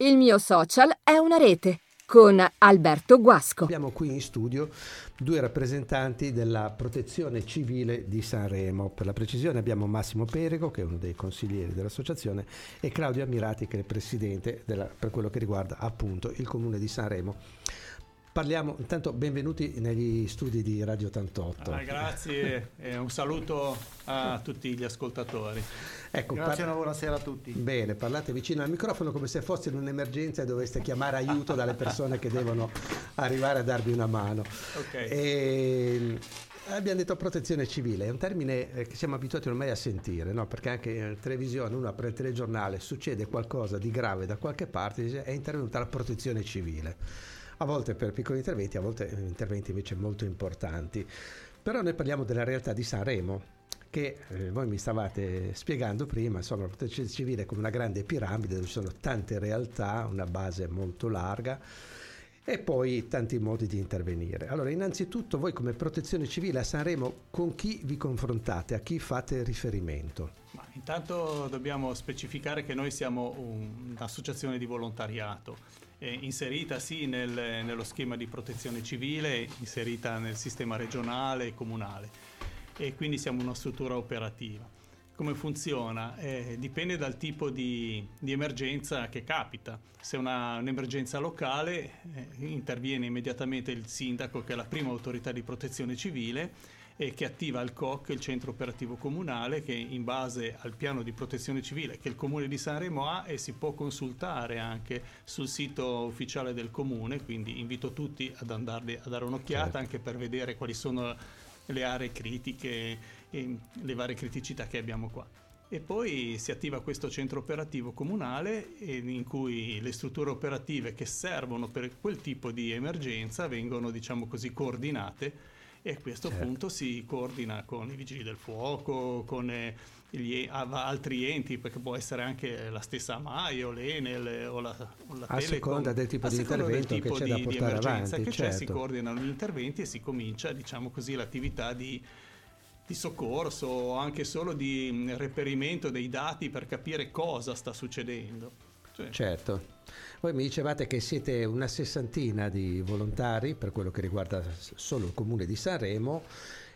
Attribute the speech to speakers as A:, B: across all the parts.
A: Il mio social è una rete con Alberto Guasco.
B: Abbiamo qui in studio due rappresentanti della protezione civile di Sanremo. Per la precisione abbiamo Massimo Perego, che è uno dei consiglieri dell'associazione, e Claudio Ammirati, che è il presidente della, per quello che riguarda appunto il comune di Sanremo. Parliamo, intanto benvenuti negli studi di Radio 88.
C: Ah, grazie e un saluto a tutti gli ascoltatori.
D: Ecco, grazie par- buonasera a tutti.
B: Bene, parlate vicino al microfono come se fosse in un'emergenza e doveste chiamare aiuto dalle persone che devono arrivare a darvi una mano. Okay. E, Abbiamo detto protezione civile, è un termine eh, che siamo abituati ormai a sentire, no? perché anche in televisione uno apre il telegiornale, succede qualcosa di grave da qualche parte, dice è intervenuta la protezione civile a volte per piccoli interventi, a volte interventi invece molto importanti. Però noi parliamo della realtà di Sanremo, che eh, voi mi stavate spiegando prima, insomma la protezione civile è come una grande piramide dove ci sono tante realtà, una base molto larga e poi tanti modi di intervenire. Allora, innanzitutto voi come protezione civile a Sanremo con chi vi confrontate, a chi fate riferimento?
C: Ma intanto dobbiamo specificare che noi siamo un'associazione di volontariato eh, inserita sì nel, nello schema di protezione civile, inserita nel sistema regionale e comunale e quindi siamo una struttura operativa. Come funziona? Eh, dipende dal tipo di, di, emergenza che capita. Se è un'emergenza locale eh, interviene immediatamente il sindaco che è la prima autorità di protezione civile e che attiva il COC, il centro operativo comunale, che in base al piano di protezione civile che il comune di Sanremo ha e si può consultare anche sul sito ufficiale del comune, quindi invito tutti ad andare a dare un'occhiata certo. anche per vedere quali sono le aree critiche e le varie criticità che abbiamo qua. E poi si attiva questo centro operativo comunale in cui le strutture operative che servono per quel tipo di emergenza vengono, diciamo così, coordinate e a questo certo. punto si coordina con i vigili del fuoco, con eh, gli altri enti, perché può essere anche la stessa MAI o l'Enel o la, o la
B: a
C: Telecom.
B: seconda del tipo di intervento tipo che c'è di, da portare avanti.
C: che
B: certo.
C: c'è, si coordinano gli interventi e si comincia, diciamo così, l'attività di di soccorso o anche solo di mm, reperimento dei dati per capire cosa sta succedendo.
B: Cioè. Certo. Voi mi dicevate che siete una sessantina di volontari per quello che riguarda solo il comune di Sanremo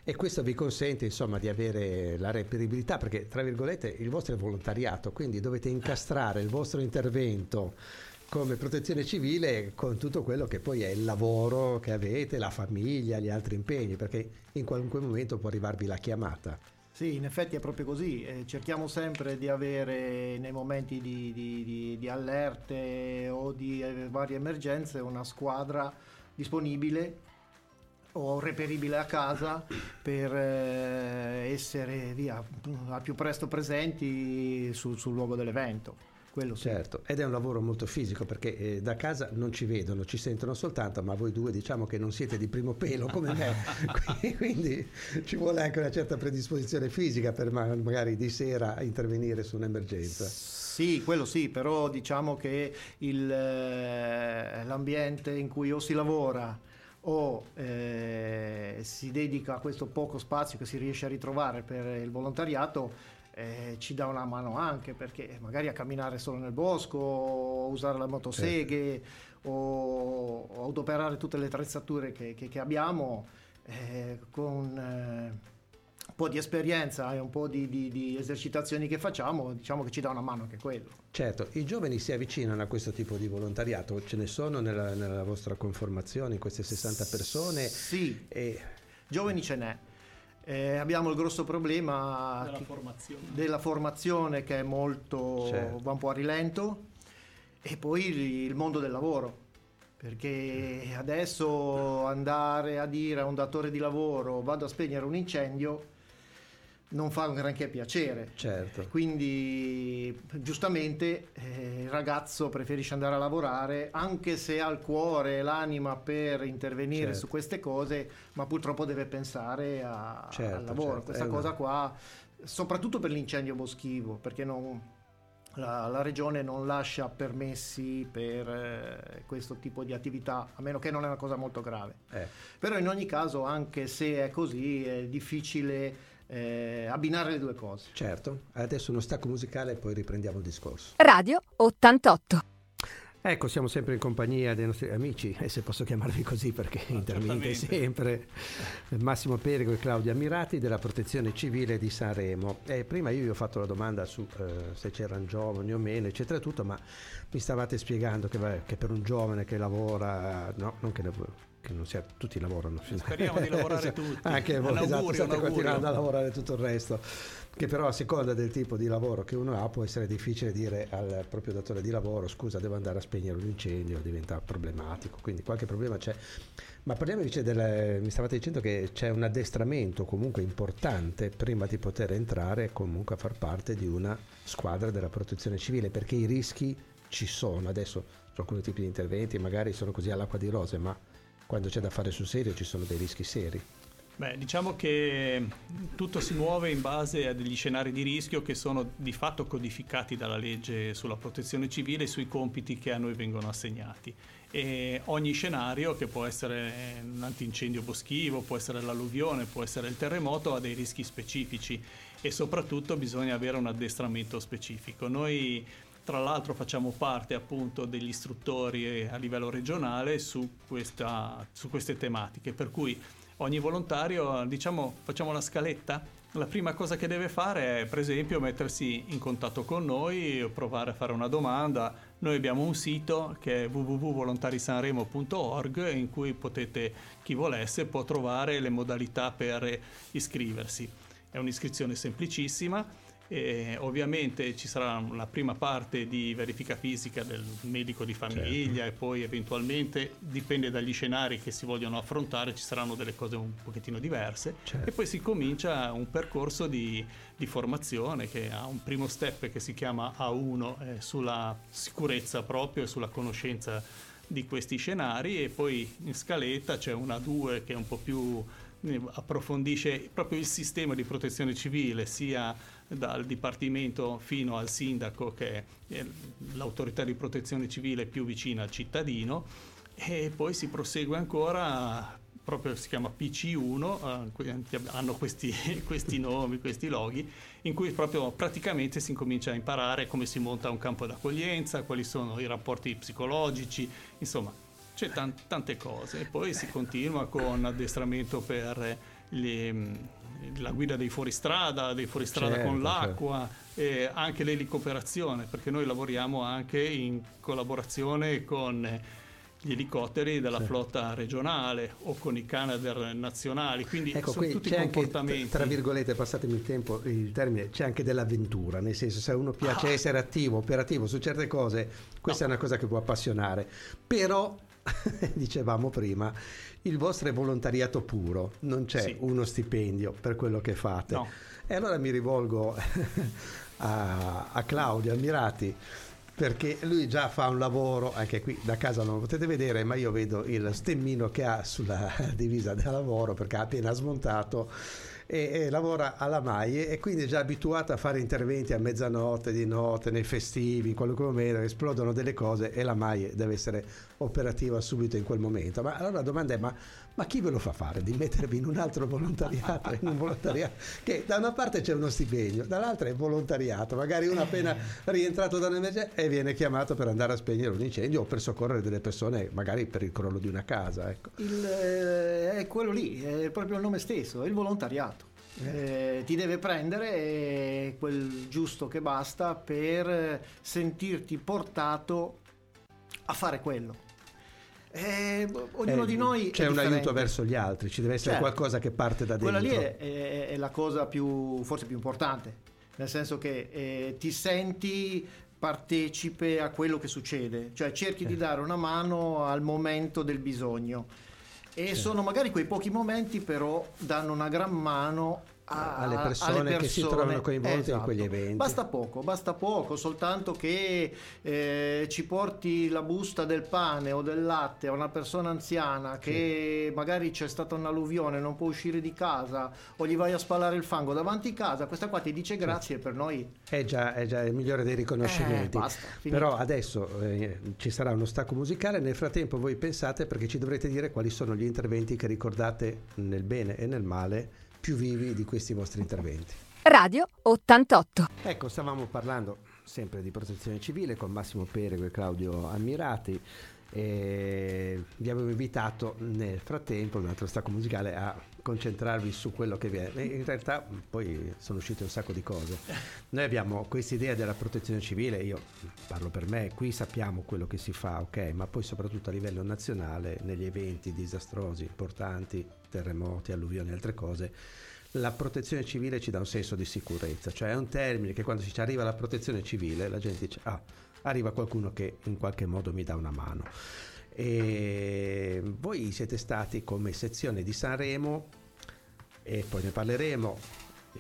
B: e questo vi consente insomma di avere la reperibilità perché tra virgolette il vostro è volontariato, quindi dovete incastrare il vostro intervento come protezione civile con tutto quello che poi è il lavoro che avete, la famiglia, gli altri impegni, perché in qualunque momento può arrivarvi la chiamata.
D: Sì, in effetti è proprio così. Eh, cerchiamo sempre di avere nei momenti di, di, di, di allerte o di eh, varie emergenze una squadra disponibile o reperibile a casa per eh, essere via al più presto presenti sul, sul luogo dell'evento.
B: Quello sì. Certo, ed è un lavoro molto fisico perché eh, da casa non ci vedono, ci sentono soltanto, ma voi due diciamo che non siete di primo pelo come me, quindi ci vuole anche una certa predisposizione fisica per magari di sera intervenire su un'emergenza.
D: Sì, quello sì, però diciamo che il, eh, l'ambiente in cui o si lavora o eh, si dedica a questo poco spazio che si riesce a ritrovare per il volontariato eh, ci dà una mano anche perché magari a camminare solo nel bosco, o usare le motoseghe certo. o, o adoperare tutte le attrezzature che, che, che abbiamo eh, con eh, un po' di esperienza e un po' di, di, di, esercitazioni che facciamo, diciamo che ci dà una mano anche quello.
B: Certo, i giovani si avvicinano a questo tipo di volontariato, ce ne sono nella, nella vostra conformazione, queste 60 persone?
D: Sì, e... giovani ce n'è. Eh, abbiamo il grosso problema
C: della formazione,
D: della formazione che è molto, certo. va un po' a rilento e poi il mondo del lavoro perché adesso andare a dire a un datore di lavoro vado a spegnere un incendio non fa un granché piacere.
B: Certo.
D: Quindi giustamente eh, il ragazzo preferisce andare a lavorare anche se ha il cuore e l'anima per intervenire certo. su queste cose, ma purtroppo deve pensare a, certo, al lavoro. Certo. Questa eh, cosa qua, soprattutto per l'incendio boschivo, perché non, la, la, regione non lascia permessi per eh, questo tipo di attività, a meno che non è una cosa molto grave. Eh. Però in ogni caso, anche se è così, è difficile eh, abbinare le due cose.
B: Certo, adesso uno stacco musicale e poi riprendiamo il discorso.
A: Radio 88.
B: Ecco, siamo sempre in compagnia dei nostri amici, e se posso chiamarvi così perché intervenite sempre, Massimo Perico e Claudia Ammirati della Protezione Civile di Sanremo. E prima io vi ho fatto la domanda su eh, se c'erano giovani o meno, eccetera, tutto, ma mi stavate spiegando che, che per un giovane che lavora, no, non che lavora che non sia, tutti lavorano.
C: Speriamo di lavorare tutti.
B: Anche voi, esatto, state continuando a lavorare tutto il resto che però a seconda del tipo di lavoro che uno ha può essere difficile dire al proprio datore di lavoro scusa devo andare a spegnere un incendio, diventa problematico, quindi qualche problema c'è. Ma parliamo invece del, mi stavate dicendo che c'è un addestramento comunque importante prima di poter entrare comunque a far parte di una squadra della protezione civile, perché i rischi ci sono, adesso su alcuni tipi di interventi magari sono così all'acqua di rose, ma quando c'è da fare sul serio ci sono dei rischi seri.
C: Beh, diciamo che tutto si muove in base a degli scenari di rischio che sono di fatto codificati dalla legge sulla protezione civile e sui compiti che a noi vengono assegnati. E ogni scenario, che può essere un antincendio boschivo, può essere l'alluvione, può essere il terremoto, ha dei rischi specifici e soprattutto bisogna avere un addestramento specifico. Noi tra l'altro facciamo parte appunto degli istruttori a livello regionale su, questa, su queste tematiche, per cui ogni volontario, diciamo, facciamo la scaletta. La prima cosa che deve fare è, per esempio, mettersi in contatto con noi, provare a fare una domanda. Noi abbiamo un sito che è www.volontarisanremo.org in cui potete, chi volesse, può trovare le modalità per iscriversi. È un'iscrizione semplicissima e ovviamente ci sarà la prima parte di verifica fisica del medico di famiglia certo. e poi eventualmente dipende dagli scenari che si vogliono affrontare, ci saranno delle cose un pochettino diverse certo. e poi si comincia un percorso di, di, formazione che ha un primo step che si chiama A1 eh, sulla sicurezza proprio e sulla conoscenza di questi scenari e poi in scaletta c'è una 2 che è un po' più eh, approfondisce proprio il sistema di protezione civile sia dal Dipartimento fino al sindaco che è l'autorità di protezione civile più vicina al cittadino e poi si prosegue ancora proprio si chiama PC1, eh, hanno questi, questi, nomi, questi loghi, in cui proprio praticamente si incomincia a imparare come si monta un campo d'accoglienza, quali sono i rapporti psicologici, insomma c'è tan- tante cose. E poi si continua con addestramento per le, la guida dei fuoristrada, dei fuoristrada certo, con l'acqua certo. e anche l'elicoperazione, perché noi lavoriamo anche in collaborazione con gli elicotteri della sì. flotta regionale o con i Canadair nazionali, quindi ecco, sono tutti comportamenti.
B: Anche, tra virgolette, passatemi il tempo, il termine, c'è anche dell'avventura, nel senso se a uno piace ah. essere attivo, operativo su certe cose, questa no. è una cosa che può appassionare, però dicevamo prima, il vostro è volontariato puro, non c'è sì. uno stipendio per quello che fate. No. E allora mi rivolgo a, a Claudio Ammirati perché lui già fa un lavoro, anche qui da casa non lo potete vedere, ma io vedo il stemmino che ha sulla divisa da lavoro perché ha appena smontato e, e, lavora alla Maie e quindi è già abituata a fare interventi a mezzanotte, di notte, nei festivi, in qualunque momento, esplodono delle cose e la Maie deve essere operativa subito in quel momento. Ma allora la domanda è, ma, ma chi ve lo fa fare di mettervi in un altro volontariato, in un volontariato che da una parte c'è uno stipendio, dall'altra è volontariato, magari uno appena rientrato da un'emergenza e viene chiamato per andare a spegnere un incendio o per soccorrere delle persone, magari per il crollo di una casa. Ecco.
D: Il, eh, è quello lì, è proprio il nome stesso, il volontariato. Eh, ti deve prendere quel giusto che basta per sentirti portato a fare quello. Eh, ognuno eh, di noi
B: c'è un aiuto verso gli altri, ci deve essere certo. qualcosa che parte da dentro.
D: Quella lì è, è, è, la cosa più, forse più importante, nel senso che eh, ti senti partecipe a quello che succede, cioè cerchi di dare una mano al momento del bisogno. E certo. sono magari quei pochi momenti, però danno una gran mano a,
B: alle, persone alle, persone che si trovano coinvolte esatto. in quegli eventi.
D: Basta poco, basta poco, soltanto che eh, ci porti la busta del pane o del latte a una persona anziana che sì. magari c'è stata un'alluvione, non può uscire di casa o gli vai a spalare il fango davanti a casa, questa qua ti dice grazie sì. per noi.
B: È già, è già, il migliore dei riconoscimenti. Eh, basta, Però adesso eh, ci sarà uno stacco musicale, nel frattempo voi pensate perché ci dovrete dire quali sono gli interventi che ricordate nel bene e nel male più vivi di questi vostri interventi.
A: Radio 88.
B: Ecco, stavamo parlando sempre di protezione civile con Massimo Perego e Claudio Ammirati. E vi avevo invitato nel frattempo, lo stacco musicale, a concentrarvi su quello che viene. In realtà poi sono uscite un sacco di cose. Noi abbiamo questa idea della protezione civile, io parlo per me, qui sappiamo quello che si fa, ok, ma poi soprattutto a livello nazionale, negli eventi disastrosi, importanti, terremoti, alluvioni e altre cose, la protezione civile ci dà un senso di sicurezza, cioè è un termine che quando ci arriva la protezione civile la gente dice ah arriva qualcuno che in qualche modo mi dà una mano. E voi siete stati come sezione di Sanremo e poi ne parleremo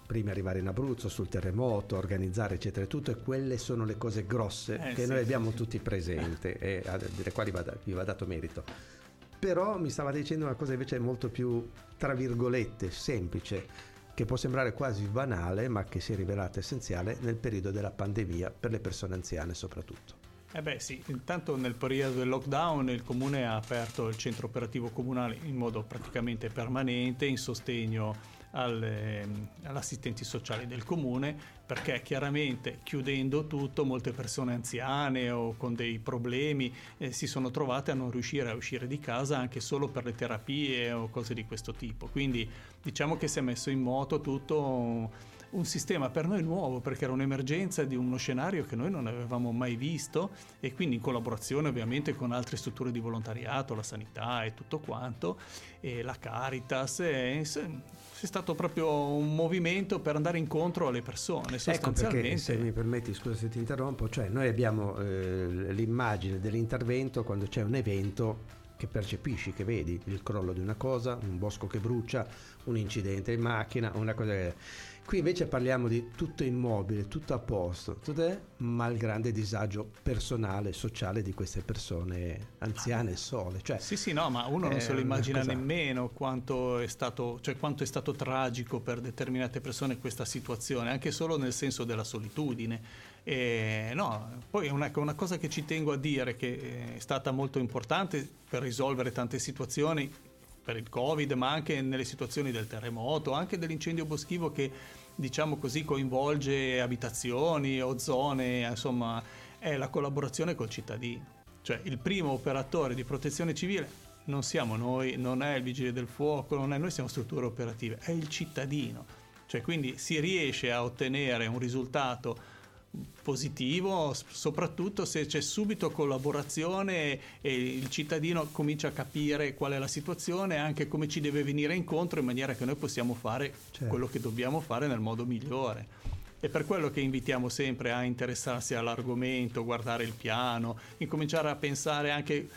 B: prima arrivare in Abruzzo sul terremoto, organizzare eccetera tutto e quelle sono le cose grosse eh, che sì, noi abbiamo sì, tutti presenti e delle quali vi va dato merito. Però mi stava dicendo una cosa invece molto più, tra virgolette, semplice, che può sembrare quasi banale, ma che si è rivelata essenziale nel periodo della pandemia per le persone anziane soprattutto.
C: Eh beh sì, intanto nel periodo del lockdown il comune ha aperto il centro operativo comunale in modo praticamente permanente in sostegno alle, all'assistenti sociali del comune perché chiaramente chiudendo tutto molte persone anziane o con dei problemi eh, si sono trovate a non riuscire a uscire di casa anche solo per le terapie o cose di questo tipo. Quindi diciamo che si è messo in moto tutto un sistema per noi nuovo perché era un'emergenza di uno scenario che noi non avevamo mai visto e quindi in collaborazione ovviamente con altre strutture di volontariato, la sanità e tutto quanto e la Caritas e, è stato proprio un movimento per andare incontro alle persone sostanzialmente.
B: Ecco perché, se mi permetti, scusa se ti interrompo, cioè noi abbiamo eh, l'immagine dell'intervento quando c'è un evento che percepisci, che vedi il crollo di una cosa, un bosco che brucia, un incidente in macchina, una cosa che Qui invece parliamo di tutto immobile, tutto a posto, tutto è, ma il grande disagio personale, sociale di queste persone anziane sole. Cioè,
C: sì, sì, no, ma uno non se lo immagina cosa... nemmeno quanto è, stato, cioè quanto è stato tragico per determinate persone questa situazione, anche solo nel senso della solitudine. E, no, poi una, una cosa che ci tengo a dire che è stata molto importante per risolvere tante situazioni per il Covid, ma anche nelle situazioni del terremoto, anche dell'incendio boschivo che diciamo così coinvolge abitazioni o zone, insomma, è la collaborazione col cittadino. Cioè il primo operatore di protezione civile non siamo noi, non è il vigile del fuoco, non è noi siamo strutture operative, è il cittadino. Cioè quindi si riesce a ottenere un risultato positivo, soprattutto se c'è subito collaborazione e il cittadino comincia a capire qual è la situazione e anche come ci deve venire incontro in maniera che noi possiamo fare certo. quello che dobbiamo fare nel modo migliore. È per quello che invitiamo sempre a interessarsi all'argomento, guardare il piano, incominciare a pensare anche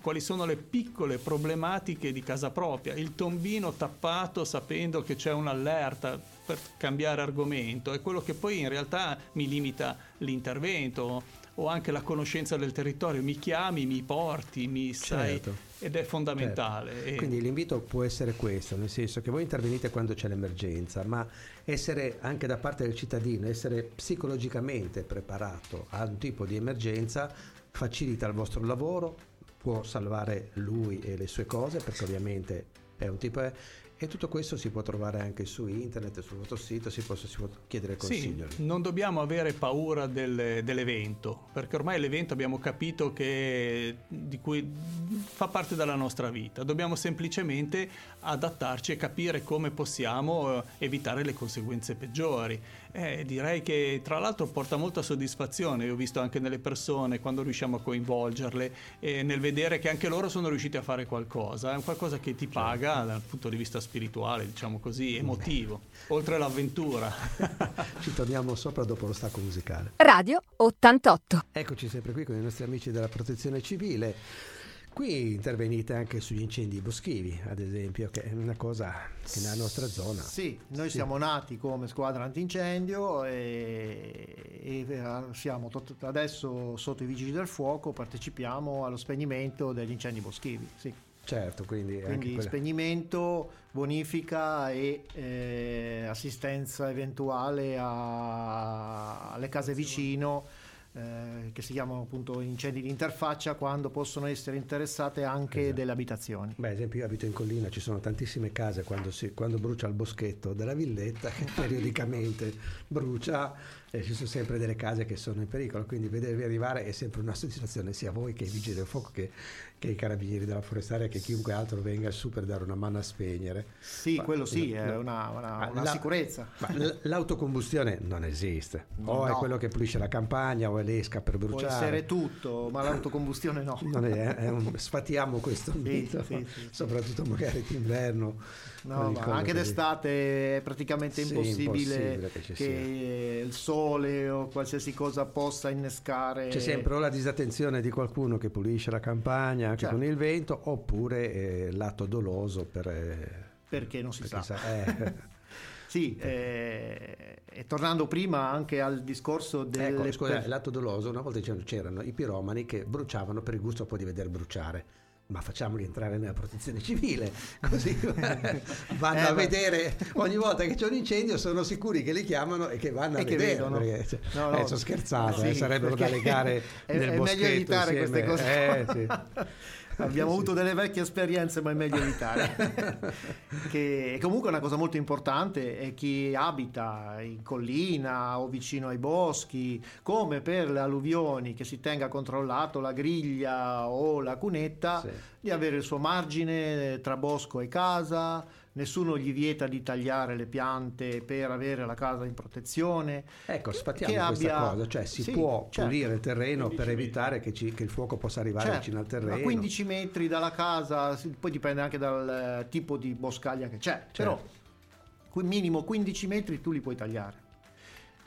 C: quali sono le piccole problematiche di casa propria, il tombino tappato sapendo che c'è un'allerta per cambiare argomento, è quello che poi in realtà mi limita l'intervento o anche la conoscenza del territorio, mi chiami, mi porti, mi sai certo. ed è fondamentale.
B: Certo. Quindi l'invito può essere questo, nel senso che voi intervenite quando c'è l'emergenza, ma essere anche da parte del cittadino, essere psicologicamente preparato a un tipo di emergenza facilita il vostro lavoro, può salvare lui e le sue cose perché ovviamente è un tipo e tutto questo si può trovare anche su internet, sul vostro sito, si può, si può chiedere consiglio.
C: Sì, non dobbiamo avere paura del, dell'evento, perché ormai l'evento abbiamo capito che di cui fa parte della nostra vita. Dobbiamo semplicemente adattarci e capire come possiamo eh, evitare le conseguenze peggiori. Eh, direi che tra l'altro porta molta soddisfazione, io ho visto anche nelle persone quando riusciamo a coinvolgerle, eh, nel vedere che anche loro sono riusciti a fare qualcosa, è un qualcosa che ti paga certo. dal punto di vista spirituale, diciamo così, emotivo, oltre all'avventura.
B: Ci torniamo sopra dopo lo stacco musicale.
A: Radio 88.
B: Eccoci sempre qui con i nostri amici della protezione civile. Qui intervenite anche sugli incendi boschivi, ad esempio, che è una cosa che nella nostra zona.
D: Sì, noi sì. siamo nati come squadra antincendio e, e siamo tot- adesso sotto i vigili del fuoco, partecipiamo allo spegnimento degli incendi boschivi. Sì.
B: Certo, quindi,
D: quindi spegnimento, bonifica e eh, assistenza eventuale a, alle case vicino eh, che si chiamano appunto incendi di interfaccia quando possono essere interessate anche esatto. delle abitazioni.
B: Beh, ad esempio io abito in collina, ci sono tantissime case quando, si, quando brucia il boschetto della villetta che periodicamente brucia e ci sono sempre delle case che sono in pericolo, quindi vedervi arrivare è sempre una soddisfazione sia voi che i vigili del fuoco che, che i carabinieri della forestaria che chiunque altro venga su per dare una mano a spegnere.
D: Sì, ma, quello sì, no, è una, una, una la, sicurezza.
B: l'autocombustione non esiste, no, o è quello che pulisce la campagna o è l'esca per bruciare.
D: Può essere tutto, ma l'autocombustione no.
B: È, è un, sfatiamo questo sì, mito, sì, sì, soprattutto magari d'inverno.
D: No, anche d'estate è praticamente impossibile, impossibile che, che il sole o qualsiasi cosa possa innescare.
B: C'è sempre o la disattenzione di qualcuno che pulisce la campagna anche certo. con il vento, oppure eh, l'atto doloso per... Eh,
D: perché non si sa. sa eh. sì, eh, e tornando prima anche al discorso del...
B: Ecco, scusa, per... l'atto doloso, una volta c'erano i piromani che bruciavano per il gusto poi di vedere bruciare ma facciamoli entrare nella protezione civile, così vanno eh, a vedere ogni volta che c'è un incendio, sono sicuri che li chiamano e che vanno e a che vedere. Vedono. Perché, cioè, no, no, eh, sono scherzato, eh, sì, eh, sarebbero da legare
D: è,
B: nel
D: è meglio evitare
B: insieme.
D: queste cose. Eh, Abbiamo avuto delle vecchie esperienze, ma è meglio evitare. che comunque è una cosa molto importante è chi abita in collina o vicino ai boschi, come per le alluvioni, che si tenga controllato la griglia o la cunetta, sì. di avere il suo margine tra bosco e casa nessuno gli vieta di tagliare le piante per avere la casa in protezione.
B: Ecco, sfattiamo questa abbia... cosa, cioè si sì, può certo. pulire il terreno per evitare che, ci, che, il fuoco possa arrivare certo. vicino al terreno. A
D: 15 metri dalla casa, poi dipende anche dal tipo di boscaglia che c'è, certo. però minimo 15 metri tu li puoi tagliare.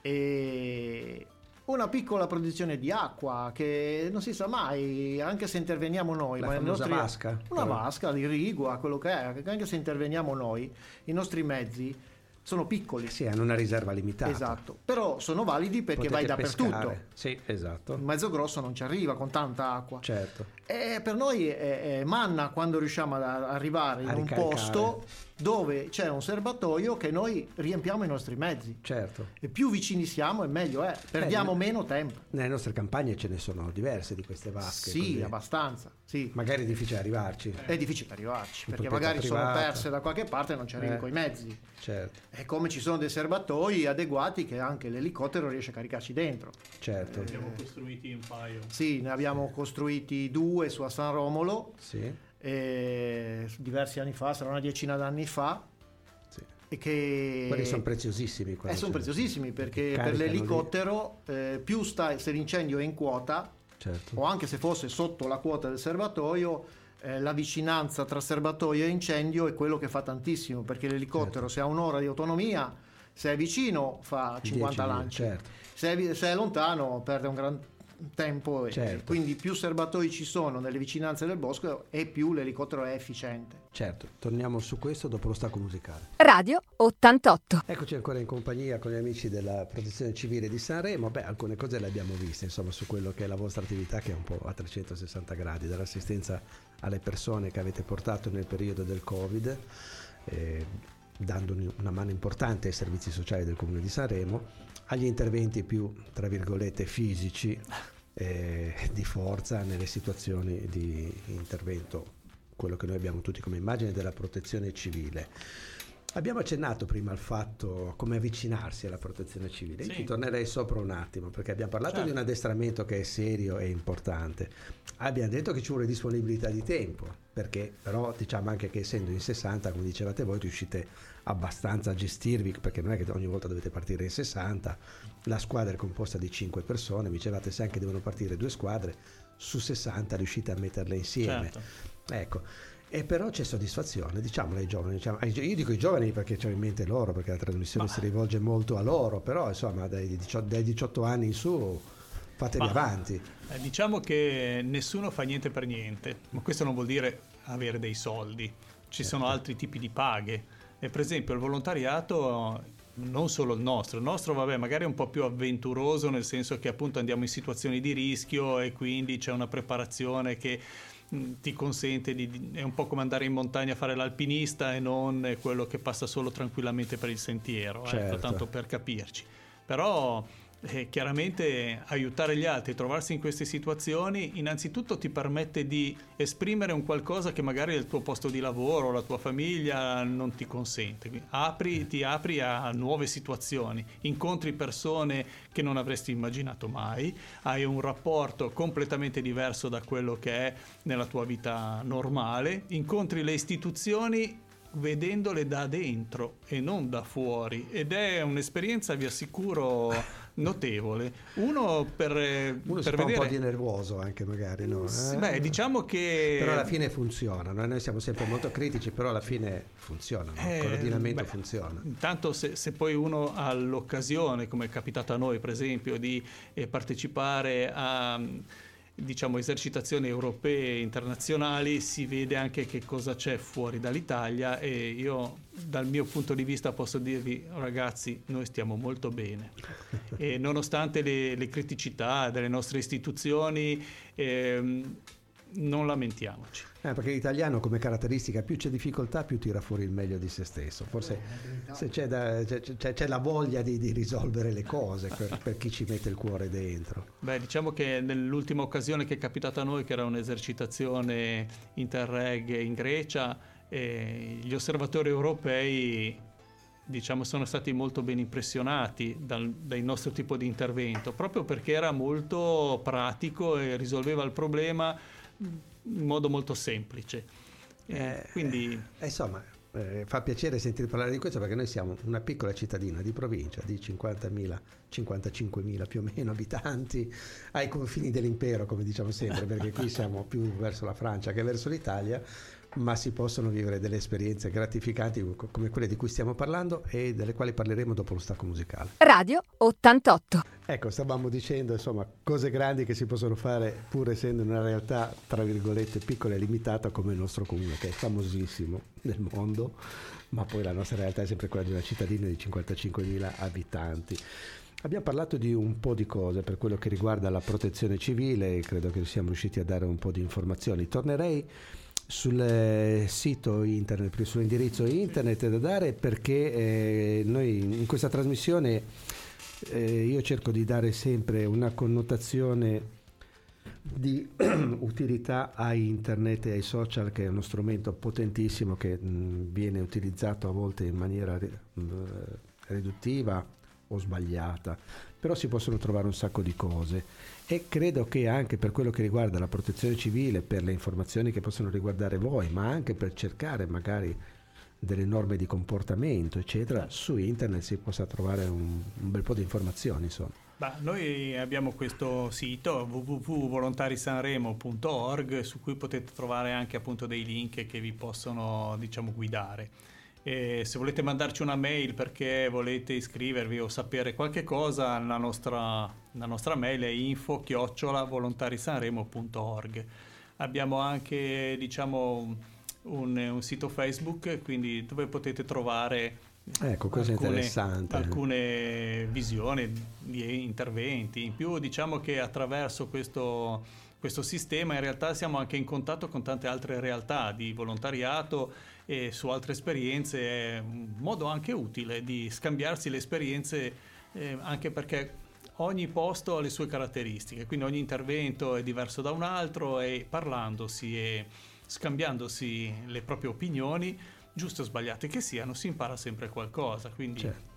D: E una piccola produzione di acqua che non si sa mai, anche se interveniamo noi.
B: La ma nostri, vasca.
D: Una vasca di rigua, quello che è, anche se interveniamo noi, i nostri mezzi sono piccoli.
B: Sì, hanno una riserva limitata.
D: Esatto, però sono validi perché Potete vai dappertutto.
B: Pescare. Sì, esatto.
D: Il mezzo grosso non ci arriva con tanta acqua.
B: Certo.
D: E per noi è, è manna quando riusciamo ad arrivare in a un posto dove c'è un serbatoio che noi riempiamo i nostri mezzi.
B: Certo.
D: E più vicini siamo e meglio è, perdiamo Beh, meno tempo.
B: Nelle nostre campagne ce ne sono diverse di queste vasche.
D: Sì, così. abbastanza. Sì.
B: Magari è difficile arrivarci.
D: È difficile arrivarci, perché magari privata. sono perse da qualche parte e non ci arrivi eh. con i mezzi.
B: Certo.
D: E come ci sono dei serbatoi adeguati che anche l'elicottero riesce a caricarci dentro.
B: Certo.
C: Ne abbiamo costruiti un paio.
D: Sì, ne abbiamo costruiti due su a San Romolo.
B: Sì
D: eh, diversi anni fa, sarà una decina d'anni fa.
B: Sì.
D: E che
B: quelli sono preziosissimi.
D: Eh, sono preziosissimi perché per l'elicottero, eh, più sta, se l'incendio è in quota,
B: certo.
D: o anche se fosse sotto la quota del serbatoio, eh, la vicinanza tra serbatoio e incendio è quello che fa tantissimo perché l'elicottero, certo. se ha un'ora di autonomia, se è vicino fa 50 lanci.
B: Certo.
D: Se, è, se è lontano perde un gran tempo
B: certo.
D: quindi più serbatoi ci sono nelle vicinanze del bosco e più l'elicottero è efficiente.
B: Certo, torniamo su questo dopo lo stacco musicale.
A: Radio 88.
B: Eccoci ancora in compagnia con gli amici della Protezione Civile di Sanremo. Beh, alcune cose le abbiamo viste, insomma, su quello che è la vostra attività che è un po' a 360 gradi, dall'assistenza alle persone che avete portato nel periodo del Covid. Eh, dando una mano importante ai servizi sociali del Comune di Sanremo, agli interventi più, tra virgolette, fisici eh, di forza nelle situazioni di intervento, quello che noi abbiamo tutti come immagine della protezione civile. Abbiamo accennato prima al fatto come avvicinarsi alla protezione civile. Sì. Io ci tornerei sopra un attimo perché abbiamo parlato certo. di un addestramento che è serio e importante. Abbiamo detto che ci vuole disponibilità di tempo, perché però diciamo anche che essendo in 60, come dicevate voi, riuscite abbastanza a gestirvi, perché non è che ogni volta dovete partire in 60, la squadra è composta di 5 persone, mi dicevate se anche devono partire due squadre, su 60 riuscite a metterle insieme.
C: Certo.
B: Ecco. E però c'è soddisfazione, diciamolo ai giovani. Diciamo, io dico i giovani perché ho in mente loro, perché la trasmissione Ma... si rivolge molto a loro, però insomma dai 18, dai 18 anni in su fatevi Ma, avanti.
C: Eh, diciamo che nessuno fa niente per niente, ma questo non vuol dire avere dei soldi. Ci certo. sono altri tipi di paghe e per esempio il volontariato non solo il nostro, il nostro vabbè magari è un po' più avventuroso nel senso che appunto andiamo in situazioni di rischio e quindi c'è una preparazione che ti consente di, è un po' come andare in montagna a fare l'alpinista e non quello che passa solo tranquillamente per il sentiero, ecco, certo. ecco, tanto per capirci. Però eh, chiaramente aiutare gli altri, trovarsi in queste situazioni, innanzitutto ti permette di esprimere un qualcosa che magari il tuo posto di lavoro, la tua famiglia non ti consente. Apri, ti apri a nuove situazioni, incontri persone che non avresti immaginato mai, hai un rapporto completamente diverso da quello che è nella tua vita normale, incontri le istituzioni vedendole da dentro e non da fuori ed è un'esperienza, vi assicuro notevole. Uno per,
B: Uno
C: per
B: vedere...
C: un
B: po' di nervoso anche magari, no?
C: Eh? Beh, diciamo che...
B: Però alla fine funziona, noi siamo sempre molto critici, però alla fine funziona, no? il eh, coordinamento beh, funziona.
C: Intanto se, se, poi uno ha l'occasione, come è capitato a noi per esempio, di eh, partecipare a diciamo, esercitazioni europee e internazionali si vede anche che cosa c'è fuori dall'Italia e io dal mio punto di vista posso dirvi ragazzi noi stiamo molto bene e nonostante le, le criticità delle nostre istituzioni ehm, non lamentiamoci.
B: Eh, perché l'italiano come caratteristica più c'è difficoltà più tira fuori il meglio di se stesso. Forse se c'è, da, c'è, c'è, c'è la voglia di, di, risolvere le cose per, per, chi ci mette il cuore dentro.
C: Beh, diciamo che nell'ultima occasione che è capitata a noi, che era un'esercitazione interreg in Grecia, eh, gli osservatori europei diciamo, sono stati molto ben impressionati dal, dal, nostro tipo di intervento, proprio perché era molto pratico e risolveva il problema in modo molto semplice.
B: Eh, quindi... Eh, insomma, eh, fa piacere sentire parlare di questo perché noi siamo una piccola cittadina di provincia di 50.000, 55.000 più o meno abitanti ai confini dell'impero, come diciamo sempre, perché qui siamo più verso la Francia che verso l'Italia ma si possono vivere delle esperienze gratificanti come quelle di cui stiamo parlando e delle quali parleremo dopo lo stacco musicale.
A: Radio 88.
B: Ecco, stavamo dicendo, insomma, cose grandi che si possono fare pur essendo in una realtà, tra virgolette, piccola e limitata come il nostro comune, che è famosissimo nel mondo, ma poi la nostra realtà è sempre quella di una cittadina di 55.000 abitanti. Abbiamo parlato di un po' di cose per quello che riguarda la protezione civile credo che siamo riusciti a dare un po' di informazioni. Tornerei sul eh, sito internet, sull'indirizzo internet da dare perché eh, noi in questa trasmissione eh, io cerco di dare sempre una connotazione di utilità a internet e ai social che è uno strumento potentissimo che mh, viene utilizzato a volte in maniera mh, riduttiva o sbagliata, però si possono trovare un sacco di cose e credo che anche per quello che riguarda la protezione civile, per le informazioni che possono riguardare voi, ma anche per cercare magari delle norme di comportamento, eccetera, su internet si possa trovare un, un bel po' di informazioni. Insomma.
C: Bah, noi abbiamo questo sito www.volontarisanremo.org su cui potete trovare anche appunto dei link che vi possono diciamo, guidare. E se volete mandarci una mail perché volete iscrivervi o sapere qualche cosa, la nostra, la nostra mail è info volontarisanremo.org. Abbiamo anche diciamo, un, un, sito Facebook quindi dove potete trovare
B: ecco, alcune,
C: alcune visioni di interventi. In più diciamo che attraverso questo, questo sistema in realtà siamo anche in contatto con tante altre realtà di volontariato e su altre esperienze è un modo anche utile di scambiarsi le esperienze eh, anche perché ogni posto ha le sue caratteristiche, quindi ogni intervento è diverso da un altro e parlandosi e scambiandosi le proprie opinioni, giuste o sbagliate che siano, si impara sempre qualcosa. Quindi...
B: Certo.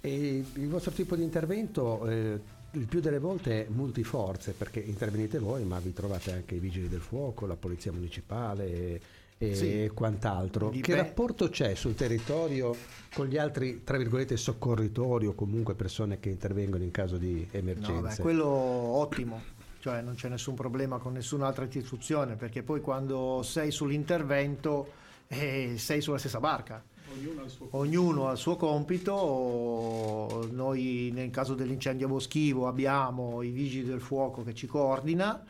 B: E il vostro tipo di intervento eh, il più delle volte è multiforze perché intervenite voi, ma vi trovate anche i vigili del fuoco, la polizia municipale e sì. quant'altro. Dipende. Che rapporto c'è sul territorio con gli altri, tra virgolette, soccorritori o comunque persone che intervengono in caso di emergenza? No, beh,
D: quello ottimo, cioè non c'è nessun problema con nessun'altra istituzione perché poi quando sei sull'intervento eh, sei sulla stessa barca. Ognuno ha il suo compito. Ognuno ha il suo compito. Noi nel caso dell'incendio boschivo abbiamo i vigili del fuoco che ci coordina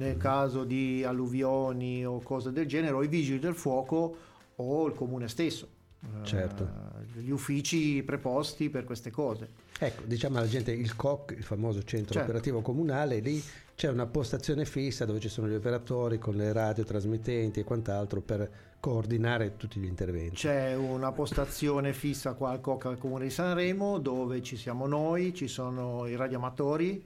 D: nel caso di alluvioni o cose del genere, o i vigili del fuoco o il comune stesso.
B: Certo.
D: Uh, gli uffici preposti per queste cose.
B: Ecco, diciamo alla gente il COC, il famoso centro certo. operativo comunale, lì c'è una postazione fissa dove ci sono gli operatori con le radio trasmittenti e quant'altro per coordinare tutti gli interventi.
D: C'è una postazione fissa qua al COC al Comune di Sanremo dove ci siamo noi, ci sono i radioamatori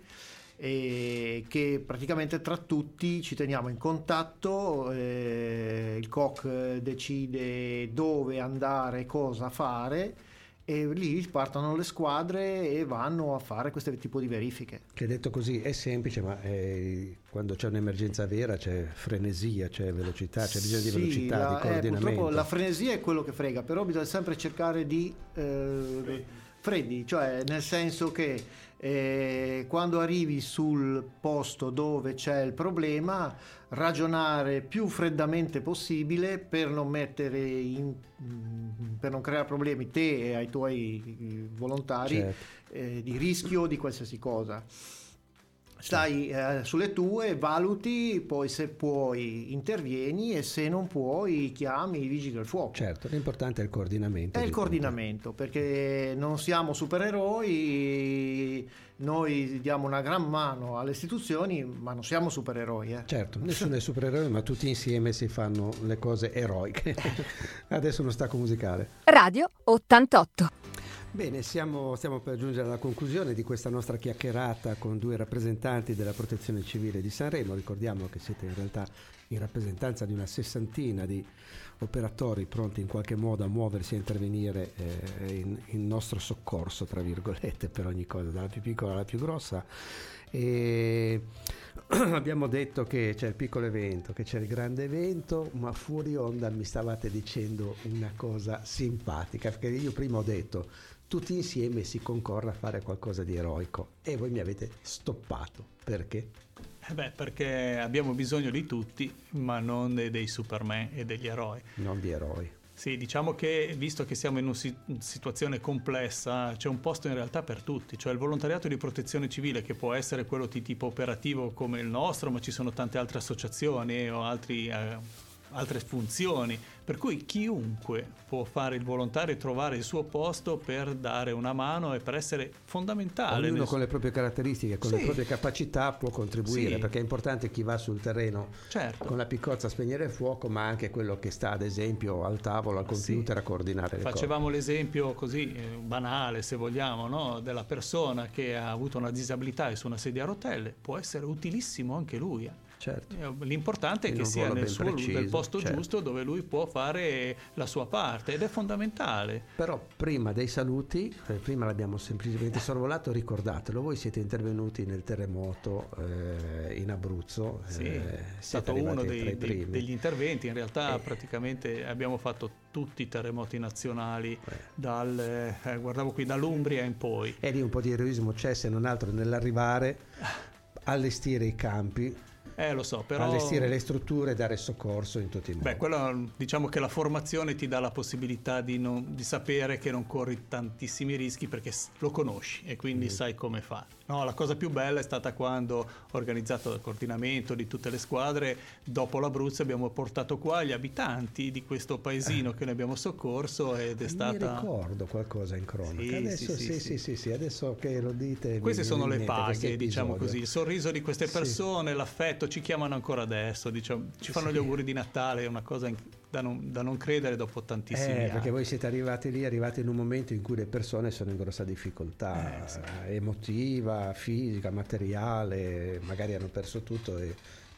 D: e che praticamente tra tutti ci teniamo in contatto, eh, il COC decide dove andare, cosa fare e lì partono le squadre e vanno a fare questo tipo di verifiche.
B: Che detto così è semplice, ma è, quando c'è un'emergenza vera c'è frenesia, c'è velocità, c'è bisogno
D: sì,
B: di velocità, la, di eh, coordinamento.
D: Eh, purtroppo la frenesia è quello che frega, però bisogna sempre cercare di eh, freddi, cioè nel senso che eh, quando arrivi sul posto dove c'è il problema ragionare più freddamente possibile per non mettere in, mm, per non creare problemi te e ai tuoi eh, volontari certo. eh, di rischio di qualsiasi cosa stai eh, sulle tue, valuti, poi se puoi intervieni e se non puoi chiami i vigili del fuoco.
B: Certo, l'importante è il coordinamento.
D: È il coordinamento, punto. perché non siamo supereroi, noi diamo una gran mano alle istituzioni, ma non siamo supereroi. Eh.
B: Certo, nessuno è supereroe, ma tutti insieme si fanno le cose eroiche. Adesso uno stacco musicale.
A: Radio 88.
B: Bene, siamo, stiamo per giungere alla conclusione di questa nostra chiacchierata con due rappresentanti della Protezione Civile di Sanremo. Ricordiamo che siete in realtà in rappresentanza di una sessantina di operatori pronti in qualche modo a muoversi e intervenire eh, in, in, nostro soccorso, tra virgolette, per ogni cosa, dalla più piccola alla più grossa. E abbiamo detto che c'è il piccolo evento, che c'è il grande evento, ma fuori onda mi stavate dicendo una cosa simpatica, perché io prima ho detto tutti insieme si concorre a fare qualcosa di eroico e voi mi avete stoppato. Perché?
C: Eh beh, perché abbiamo bisogno di tutti, ma non dei Superman e degli eroi.
B: Non di eroi.
C: Sì, diciamo che visto che siamo in una situazione complessa, c'è un posto in realtà per tutti, cioè il volontariato di protezione civile che può essere quello di tipo operativo come il nostro, ma ci sono tante altre associazioni o altri, eh, altre funzioni per cui chiunque può fare il volontario e trovare il suo posto per dare una mano e per essere fondamentale.
B: Ognuno nel... con le proprie caratteristiche, con sì. le proprie capacità può contribuire, sì. perché è importante chi va sul terreno certo. con la piccozza a spegnere il fuoco, ma anche quello che sta ad esempio al tavolo, al computer sì. a coordinare le
C: Facevamo
B: cose.
C: l'esempio così eh, banale, se vogliamo, no? della persona che ha avuto una disabilità e su una sedia a rotelle, può essere utilissimo anche lui. Eh.
B: Certo.
C: Eh, l'importante è che sia nel, suo, preciso, nel posto certo. giusto dove lui può fare la sua parte ed è fondamentale.
B: Però prima dei saluti, eh, prima l'abbiamo semplicemente sorvolato, ricordatelo, voi siete intervenuti nel terremoto eh, in Abruzzo.
C: Sì, eh, è stato uno dei, dei, degli interventi, in realtà eh. praticamente abbiamo fatto tutti i terremoti nazionali, dal, eh, guardavo qui dall'Umbria in poi.
B: E lì un po' di eroismo c'è se non altro nell'arrivare, allestire i campi
C: eh, lo so, però...
B: Allestire le strutture e dare soccorso in tutti i modi.
C: Beh, quello, diciamo che la formazione ti dà la possibilità di, non, di sapere che non corri tantissimi rischi perché lo conosci e quindi mm. sai come fare. No, la cosa più bella è stata quando ho organizzato il coordinamento di tutte le squadre, dopo l'Abruzzo abbiamo portato qua gli abitanti di questo paesino eh. che noi abbiamo soccorso ed è
B: mi
C: stata...
B: Mi ricordo qualcosa in cronaca, sì, adesso sì sì, sì sì sì, adesso che lo dite...
C: Queste sono le paghe, diciamo così, il sorriso di queste persone, l'affetto, ci chiamano ancora adesso, diciamo, ci fanno gli auguri di Natale, è una cosa... Da non, da non credere dopo tantissimi
B: eh,
C: anni.
B: Perché voi siete arrivati lì, arrivati in un momento in cui le persone sono in grossa difficoltà eh, sì. emotiva, fisica, materiale, magari hanno perso tutto e,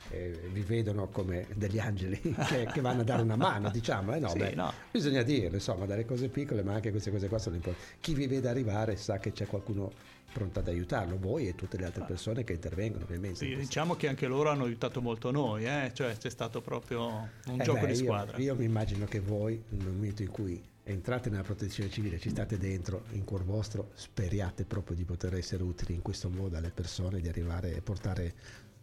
B: e vi vedono come degli angeli che, che, vanno a dare una mano, diciamo. Eh no, sì, beh, no. Bisogna dirlo, insomma, dalle cose piccole, ma anche queste cose qua sono importanti. Chi vi vede arrivare sa che c'è qualcuno pronta ad aiutarlo, voi e tutte le altre ah. persone che intervengono ovviamente.
C: Sì, diciamo che anche loro hanno aiutato molto noi, eh? cioè c'è stato proprio un eh gioco beh, di squadra.
B: Io, io mi immagino che voi, nel momento in cui entrate nella protezione civile, ci state dentro, in cuor vostro, speriate proprio di poter essere utili in questo modo alle persone, di arrivare e portare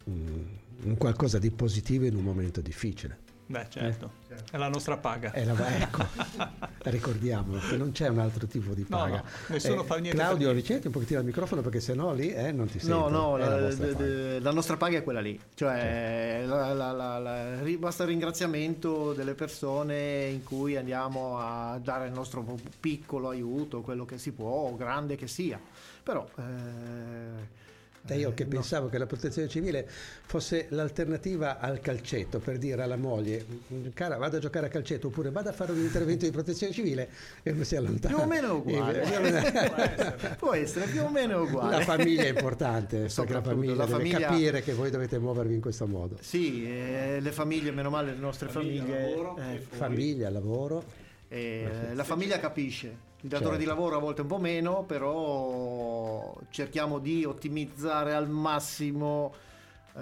B: un, un qualcosa di positivo in un momento difficile.
C: Beh, certo, eh? è la nostra paga.
B: È la, ecco, ricordiamolo che non c'è un altro tipo di paga. No, no,
C: nessuno eh, fa niente.
B: Claudio, ricenti un pochettino il microfono perché sennò lì eh, non ti sento.
D: No, no, la, la, la, nostra paga è quella lì. Cioè, certo. basta il ringraziamento delle persone in cui andiamo a dare il nostro piccolo aiuto, quello che si può, grande che sia. Però eh,
B: e io che no. pensavo che la protezione civile fosse l'alternativa al calcetto per dire alla moglie cara vado a giocare a calcetto oppure vado a fare un intervento di protezione civile e uno si allontana
D: più o meno uguale. Può, essere. può essere più o meno uguale.
B: La famiglia è importante la famiglia la deve famiglia... capire che voi dovete muovervi in questo modo.
D: Sì eh, le famiglie meno male le nostre famiglie, famiglia, lavoro,
B: eh, famiglia lavoro
D: eh, la famiglia capisce il datore certo. di lavoro a volte un po' meno, però cerchiamo di ottimizzare al massimo. Eh,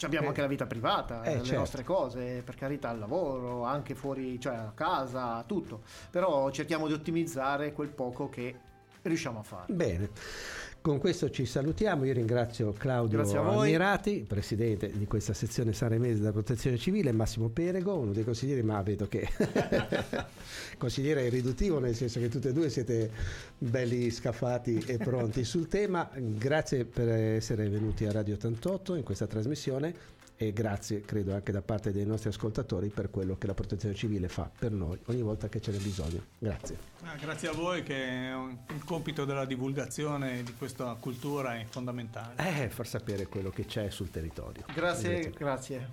D: abbiamo eh, anche la vita privata, eh, le certo. nostre cose, per carità, il lavoro, anche fuori, cioè a casa, tutto. Però cerchiamo di ottimizzare quel poco che riusciamo a fare.
B: Bene. Con questo ci salutiamo, io ringrazio Claudio Ammirati, presidente di questa sezione sanremese della protezione civile, Massimo Perego, uno dei consiglieri, ma vedo che consigliere è riduttivo, nel senso che tutti e due siete belli scaffati e pronti sul tema. Grazie per essere venuti a Radio 88 in questa trasmissione e grazie credo anche da parte dei nostri ascoltatori per quello che la protezione civile fa per noi ogni volta che ce n'è bisogno. Grazie.
C: Ah, grazie a voi che il compito della divulgazione di questa cultura è fondamentale.
B: Eh, far sapere quello che c'è sul territorio.
D: Grazie, grazie.